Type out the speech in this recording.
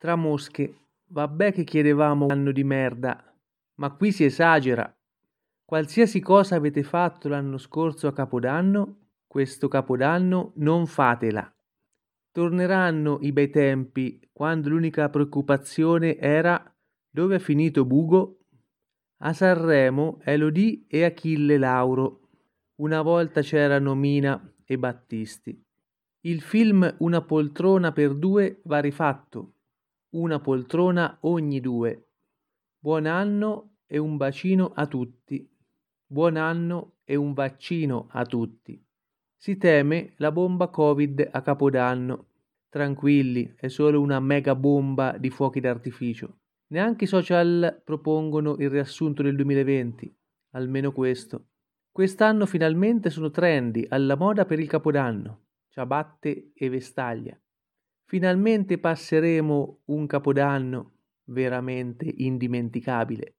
Tra mosche, vabbè che chiedevamo un anno di merda, ma qui si esagera. Qualsiasi cosa avete fatto l'anno scorso a Capodanno, questo Capodanno non fatela. Torneranno i bei tempi quando l'unica preoccupazione era dove è finito Bugo? A Sanremo Elodie e Achille Lauro. Una volta c'erano Mina e Battisti. Il film Una poltrona per due va rifatto. Una poltrona ogni due. Buon anno e un bacino a tutti. Buon anno e un vaccino a tutti. Si teme la bomba Covid a Capodanno. Tranquilli, è solo una mega bomba di fuochi d'artificio. Neanche i social propongono il riassunto del 2020, almeno questo. Quest'anno finalmente sono trendy, alla moda per il capodanno, ciabatte e vestaglia. Finalmente passeremo un capodanno veramente indimenticabile.